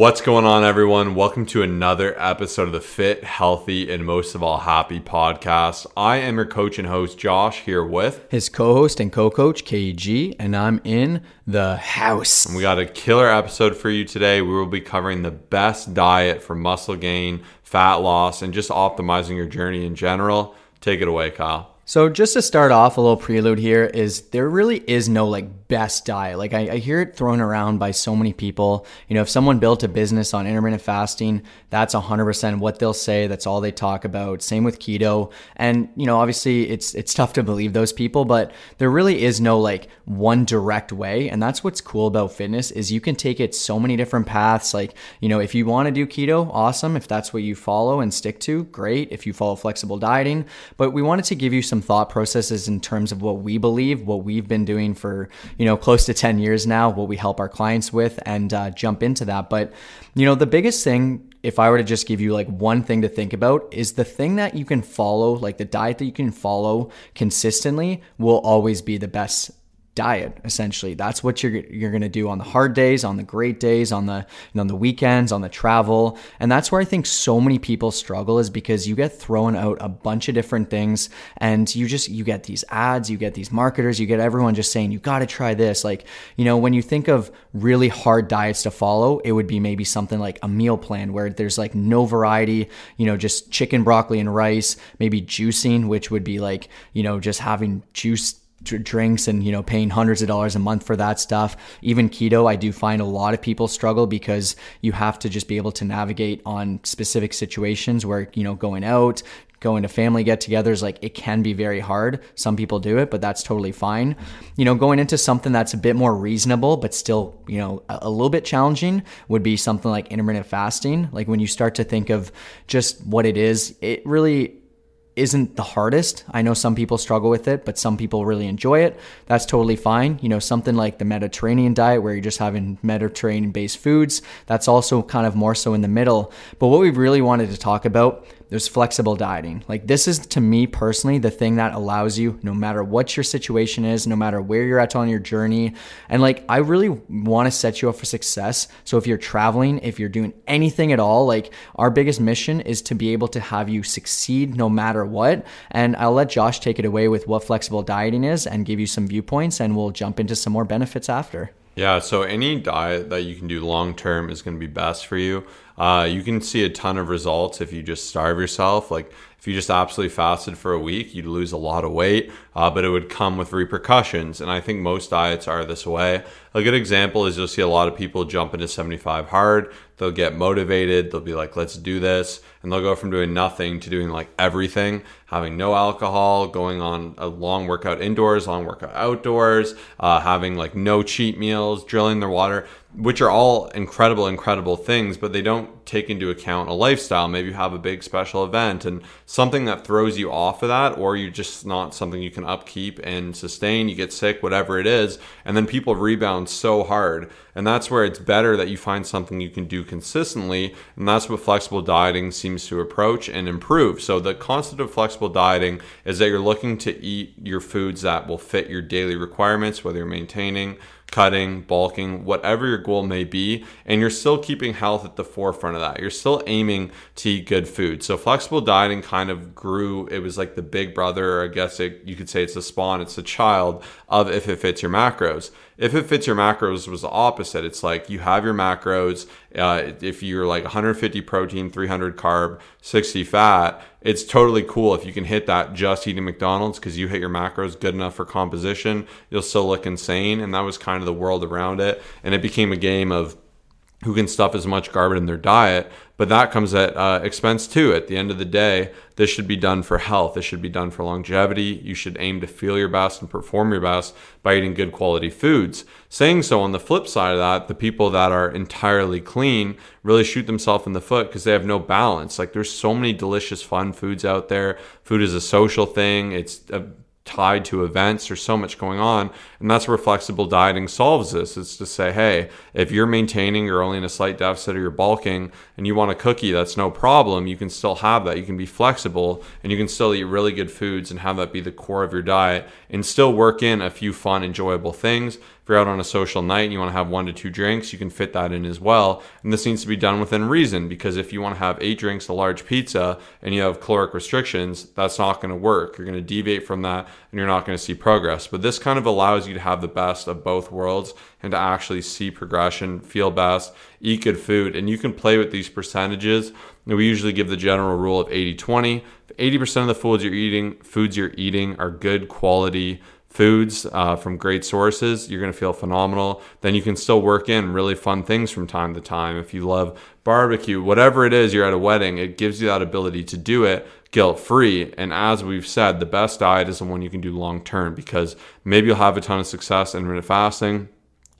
What's going on, everyone? Welcome to another episode of the Fit, Healthy, and most of all, Happy podcast. I am your coach and host, Josh, here with his co host and co coach, KG, and I'm in the house. And we got a killer episode for you today. We will be covering the best diet for muscle gain, fat loss, and just optimizing your journey in general. Take it away, Kyle. So just to start off, a little prelude here is there really is no like best diet. Like I, I, hear it thrown around by so many people. You know, if someone built a business on intermittent fasting, that's 100% what they'll say. That's all they talk about. Same with keto. And you know, obviously it's it's tough to believe those people, but there really is no like one direct way. And that's what's cool about fitness is you can take it so many different paths. Like, you know, if you want to do keto, awesome. If that's what you follow and stick to, great. If you follow flexible dieting, but we wanted to give you some some thought processes in terms of what we believe, what we've been doing for, you know, close to 10 years now, what we help our clients with, and uh, jump into that. But, you know, the biggest thing, if I were to just give you like one thing to think about, is the thing that you can follow, like the diet that you can follow consistently, will always be the best diet essentially. That's what you're you're going to do on the hard days on the great days on the on the weekends on the travel. And that's where i think so many people struggle is because you get thrown out a bunch of different things and you just you get these ads you get these marketers you get everyone just saying you got to try this. Like you know when you think of really hard diets to follow it would be maybe something like a meal plan where there's like no variety you know just chicken broccoli and rice maybe juicing which would be like you know just having juice drinks and you know paying hundreds of dollars a month for that stuff. Even keto i do find a lot of people struggle because you have to just be able to navigate on specific situations where you know going out going to family get-togethers like it can be very hard. Some people do it but that's totally fine. You know going into something that's a bit more reasonable but still you know a, a little bit challenging would be something like intermittent fasting. Like when you start to think of just what it is it really isn't the hardest. I know some people struggle with it, but some people really enjoy it. That's totally fine. You know, something like the Mediterranean diet where you're just having Mediterranean based foods, that's also kind of more so in the middle. But what we really wanted to talk about there's flexible dieting. Like this is to me personally the thing that allows you no matter what your situation is, no matter where you're at on your journey. And like I really want to set you up for success. So if you're traveling, if you're doing anything at all, like our biggest mission is to be able to have you succeed no matter what. And I'll let Josh take it away with what flexible dieting is and give you some viewpoints and we'll jump into some more benefits after. Yeah, so any diet that you can do long term is going to be best for you. Uh, you can see a ton of results if you just starve yourself. Like if you just absolutely fasted for a week, you'd lose a lot of weight, uh, but it would come with repercussions. And I think most diets are this way. A good example is you'll see a lot of people jump into 75 hard. They'll get motivated. They'll be like, let's do this. And they'll go from doing nothing to doing like everything, having no alcohol, going on a long workout indoors, long workout outdoors, uh, having like no cheat meals, drilling their water which are all incredible, incredible things, but they don't take into account a lifestyle. Maybe you have a big special event and something that throws you off of that, or you're just not something you can upkeep and sustain. You get sick, whatever it is, and then people rebound so hard. And that's where it's better that you find something you can do consistently. And that's what flexible dieting seems to approach and improve. So, the concept of flexible dieting is that you're looking to eat your foods that will fit your daily requirements, whether you're maintaining cutting, bulking, whatever your goal may be, and you're still keeping health at the forefront of that. You're still aiming to eat good food. So flexible dieting kind of grew. It was like the big brother, or I guess it, you could say it's a spawn, it's a child of if it fits your macros. If it fits your macros was the opposite. It's like you have your macros. Uh, if you're like 150 protein, 300 carb, 60 fat, it's totally cool if you can hit that just eating McDonald's because you hit your macros good enough for composition. You'll still look insane. And that was kind of the world around it. And it became a game of who can stuff as much garbage in their diet, but that comes at uh, expense too. At the end of the day, this should be done for health. This should be done for longevity. You should aim to feel your best and perform your best by eating good quality foods. Saying so, on the flip side of that, the people that are entirely clean really shoot themselves in the foot because they have no balance. Like there's so many delicious, fun foods out there. Food is a social thing. It's a tied to events. There's so much going on. And that's where flexible dieting solves this. It's to say, hey, if you're maintaining, you're only in a slight deficit or you're bulking and you want a cookie, that's no problem. You can still have that. You can be flexible and you can still eat really good foods and have that be the core of your diet and still work in a few fun, enjoyable things If you're out on a social night and you want to have one to two drinks, you can fit that in as well. And this needs to be done within reason because if you want to have eight drinks, a large pizza, and you have caloric restrictions, that's not going to work. You're going to deviate from that and you're not going to see progress. But this kind of allows you to have the best of both worlds and to actually see progression, feel best, eat good food. And you can play with these percentages. And we usually give the general rule of 80 20. 80% of the foods you're eating, foods you're eating are good quality foods uh, from great sources, you're going to feel phenomenal. Then you can still work in really fun things from time to time. If you love barbecue, whatever it is, you're at a wedding, it gives you that ability to do it guilt free. And as we've said, the best diet is the one you can do long term because maybe you'll have a ton of success in intermittent fasting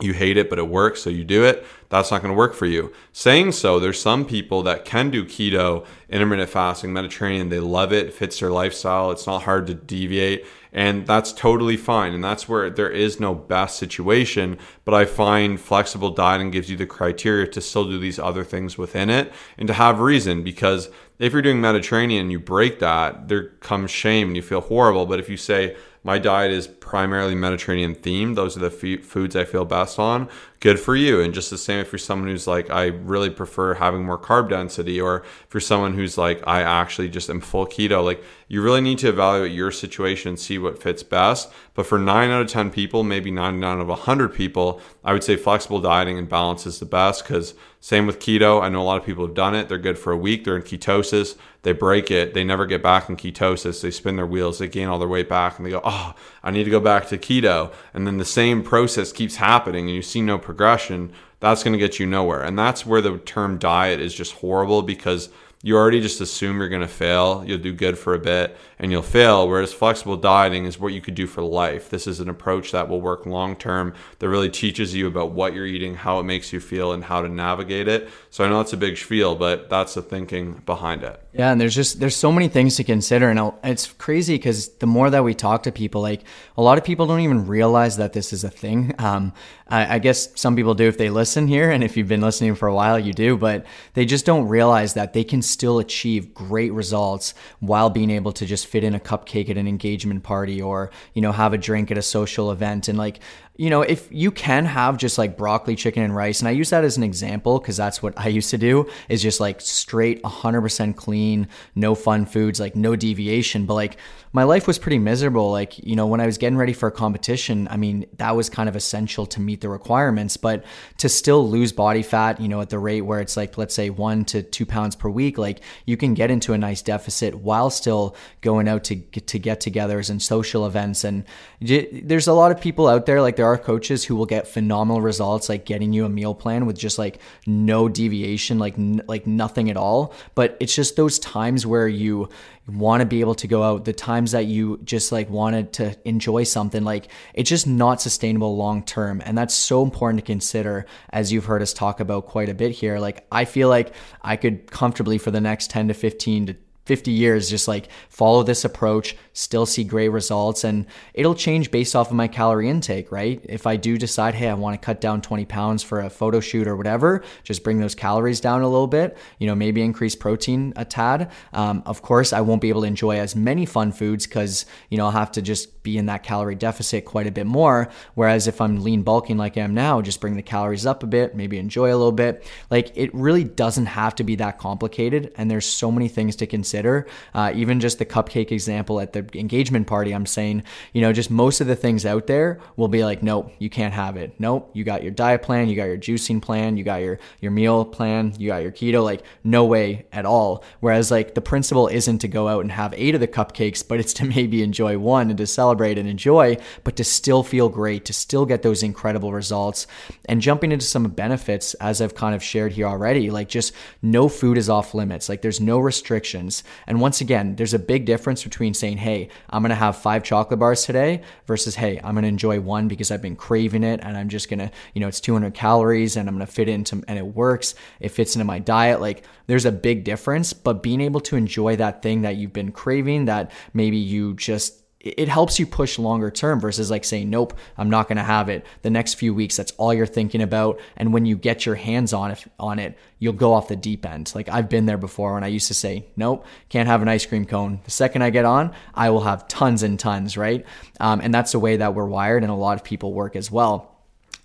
you hate it, but it works, so you do it, that's not going to work for you. Saying so, there's some people that can do keto, intermittent fasting, Mediterranean. They love it, it fits their lifestyle. It's not hard to deviate, and that's totally fine. And that's where there is no best situation. But I find flexible dieting gives you the criteria to still do these other things within it and to have reason because if you're doing Mediterranean, you break that, there comes shame and you feel horrible. But if you say, my diet is primarily Mediterranean themed. Those are the f- foods I feel best on. Good for you. And just the same if you're someone who's like, I really prefer having more carb density, or if you're someone who's like, I actually just am full keto, like you really need to evaluate your situation and see what fits best. But for nine out of 10 people, maybe 99 out of 100 people, I would say flexible dieting and balance is the best because same with keto. I know a lot of people have done it. They're good for a week. They're in ketosis. They break it. They never get back in ketosis. They spin their wheels. They gain all their weight back and they go, oh, I need to go back to keto. And then the same process keeps happening and you see no progression. That's going to get you nowhere. And that's where the term diet is just horrible because you already just assume you're going to fail. You'll do good for a bit and you'll fail. Whereas flexible dieting is what you could do for life. This is an approach that will work long term, that really teaches you about what you're eating, how it makes you feel, and how to navigate it. So I know it's a big spiel, but that's the thinking behind it. Yeah, and there's just there's so many things to consider, and it's crazy because the more that we talk to people, like a lot of people don't even realize that this is a thing. Um, I, I guess some people do if they listen here, and if you've been listening for a while, you do, but they just don't realize that they can still achieve great results while being able to just fit in a cupcake at an engagement party or you know have a drink at a social event, and like you know, if you can have just like broccoli, chicken, and rice, and I use that as an example because that's what I used to do is just like straight 100% clean, no fun foods, like no deviation. But like my life was pretty miserable. Like, you know, when I was getting ready for a competition, I mean, that was kind of essential to meet the requirements, but to still lose body fat, you know, at the rate where it's like, let's say one to two pounds per week, like you can get into a nice deficit while still going out to to get togethers and social events. And there's a lot of people out there, like there are coaches who will get phenomenal results, like getting you a meal plan with just like no deviation, like, like nothing at all. But it's just those times where you, want to be able to go out the times that you just like wanted to enjoy something like it's just not sustainable long term and that's so important to consider as you've heard us talk about quite a bit here like i feel like i could comfortably for the next 10 to 15 to 50 years just like follow this approach still see great results and it'll change based off of my calorie intake right? If i do decide hey i want to cut down 20 pounds for a photo shoot or whatever just bring those calories down a little bit you know maybe increase protein a tad um, of course i won't be able to enjoy as many fun foods because you know i'll have to just be in that calorie deficit quite a bit more whereas if i'm lean bulking like i am now just bring the calories up a bit maybe enjoy a little bit. Like it really doesn't have to be that complicated and there's so many things to consider consider. Uh, even just the cupcake example at the engagement party, I'm saying, you know, just most of the things out there will be like, nope, you can't have it. Nope, you got your diet plan, you got your juicing plan, you got your your meal plan, you got your keto. Like, no way at all. Whereas, like, the principle isn't to go out and have eight of the cupcakes, but it's to maybe enjoy one and to celebrate and enjoy, but to still feel great, to still get those incredible results. And jumping into some benefits, as I've kind of shared here already, like just no food is off limits. Like, there's no restrictions. And once again, there's a big difference between saying, hey, I'm going to have five chocolate bars today versus, hey, I'm going to enjoy one because I've been craving it and I'm just going to, you know, it's 200 calories and I'm going to fit into, and it works. It fits into my diet. Like there's a big difference, but being able to enjoy that thing that you've been craving that maybe you just it helps you push longer term versus like saying nope i'm not going to have it. The next few weeks that's all you're thinking about and when you get your hands on it on it you'll go off the deep end. Like i've been there before when i used to say nope can't have an ice cream cone. The second i get on i will have tons and tons right? Um, and that's the way that we're wired and a lot of people work as well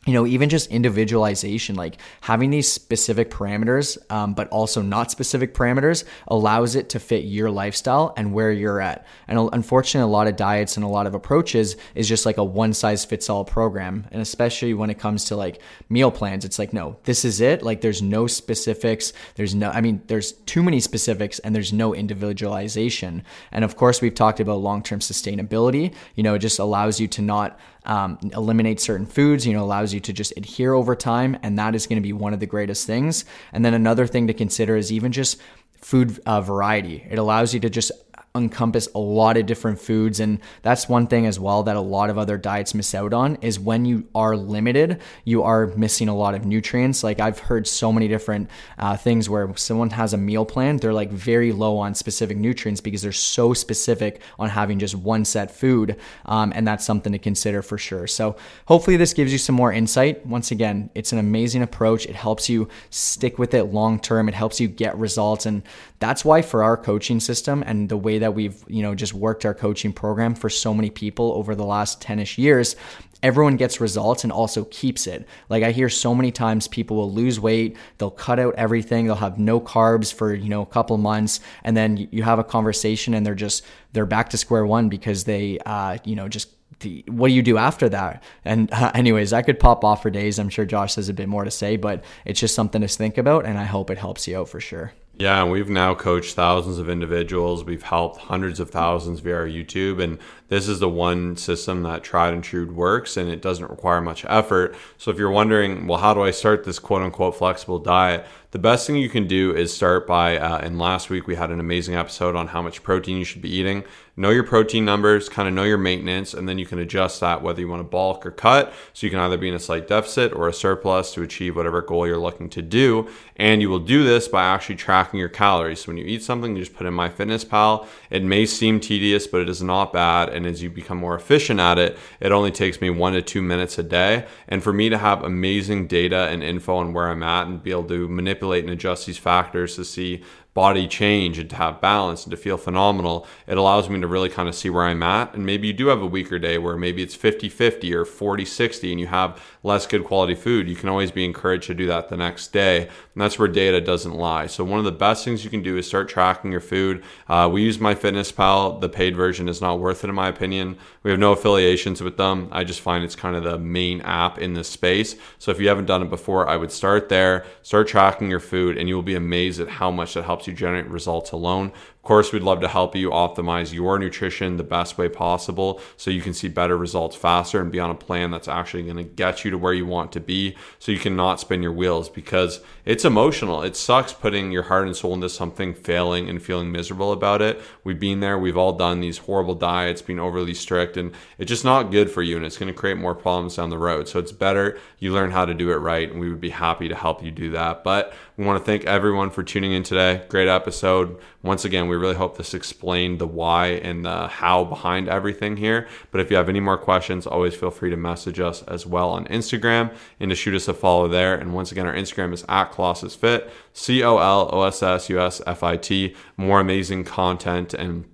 you know, even just individualization, like having these specific parameters, um, but also not specific parameters, allows it to fit your lifestyle and where you're at. And unfortunately, a lot of diets and a lot of approaches is just like a one size fits all program. And especially when it comes to like meal plans, it's like, no, this is it. Like, there's no specifics. There's no, I mean, there's too many specifics and there's no individualization. And of course, we've talked about long term sustainability. You know, it just allows you to not um, eliminate certain foods, you know, allows you to just adhere over time. And that is going to be one of the greatest things. And then another thing to consider is even just food uh, variety. It allows you to just encompass a lot of different foods and that's one thing as well that a lot of other diets miss out on is when you are limited you are missing a lot of nutrients. Like i've heard so many different uh, things where someone has a meal plan they're like very low on specific nutrients because they're so specific on having just one set food um, and that's something to consider for sure. So hopefully this gives you some more insight. Once again it's an amazing approach. It helps you stick with it long term. It helps you get results and that's why for our coaching system and the way that we've, you know, just worked our coaching program for so many people over the last 10ish years, everyone gets results and also keeps it. Like I hear so many times people will lose weight, they'll cut out everything, they'll have no carbs for, you know, a couple months and then you have a conversation and they're just they're back to square one because they uh, you know, just the, what do you do after that? And uh, anyways, I could pop off for days. I'm sure Josh has a bit more to say, but it's just something to think about and I hope it helps you out for sure. Yeah, and we've now coached thousands of individuals. We've helped hundreds of thousands via our YouTube, and this is the one system that tried and true works, and it doesn't require much effort. So if you're wondering, well, how do I start this quote unquote flexible diet? The best thing you can do is start by, uh, and last week we had an amazing episode on how much protein you should be eating. Know your protein numbers, kind of know your maintenance, and then you can adjust that whether you want to bulk or cut. So you can either be in a slight deficit or a surplus to achieve whatever goal you're looking to do. And you will do this by actually tracking your calories. So when you eat something, you just put in MyFitnessPal. It may seem tedious, but it is not bad. And as you become more efficient at it, it only takes me one to two minutes a day. And for me to have amazing data and info on where I'm at and be able to manipulate and adjust these factors to see body change and to have balance and to feel phenomenal, it allows me to really kind of see where I'm at. And maybe you do have a weaker day where maybe it's 50 50 or 40 60 and you have less good quality food. You can always be encouraged to do that the next day. And that's where data doesn't lie. So, one of the best things you can do is start tracking your food. Uh, we use MyFitnessPal. The paid version is not worth it, in my opinion. We have no affiliations with them. I just find it's kind of the main app in this space. So, if you haven't done it before, I would start there, start tracking your food, and you will be amazed at how much that helps helps you generate results alone. Of course, we'd love to help you optimize your nutrition the best way possible so you can see better results faster and be on a plan that's actually going to get you to where you want to be so you can not spin your wheels because it's emotional. It sucks putting your heart and soul into something, failing and feeling miserable about it. We've been there. We've all done these horrible diets, being overly strict, and it's just not good for you and it's going to create more problems down the road. So it's better you learn how to do it right, and we would be happy to help you do that. But we want to thank everyone for tuning in today. Great episode. Once again, we really hope this explained the why and the how behind everything here. But if you have any more questions, always feel free to message us as well on Instagram and to shoot us a follow there. And once again, our Instagram is at Colossus Fit, C O L O S S U S F I T. More amazing content and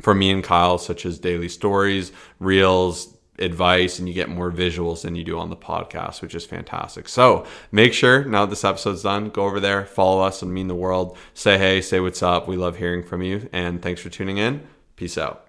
for me and Kyle, such as daily stories, reels, advice and you get more visuals than you do on the podcast, which is fantastic. So make sure now this episode's done, go over there, follow us and mean the world. Say hey, say what's up. We love hearing from you. And thanks for tuning in. Peace out.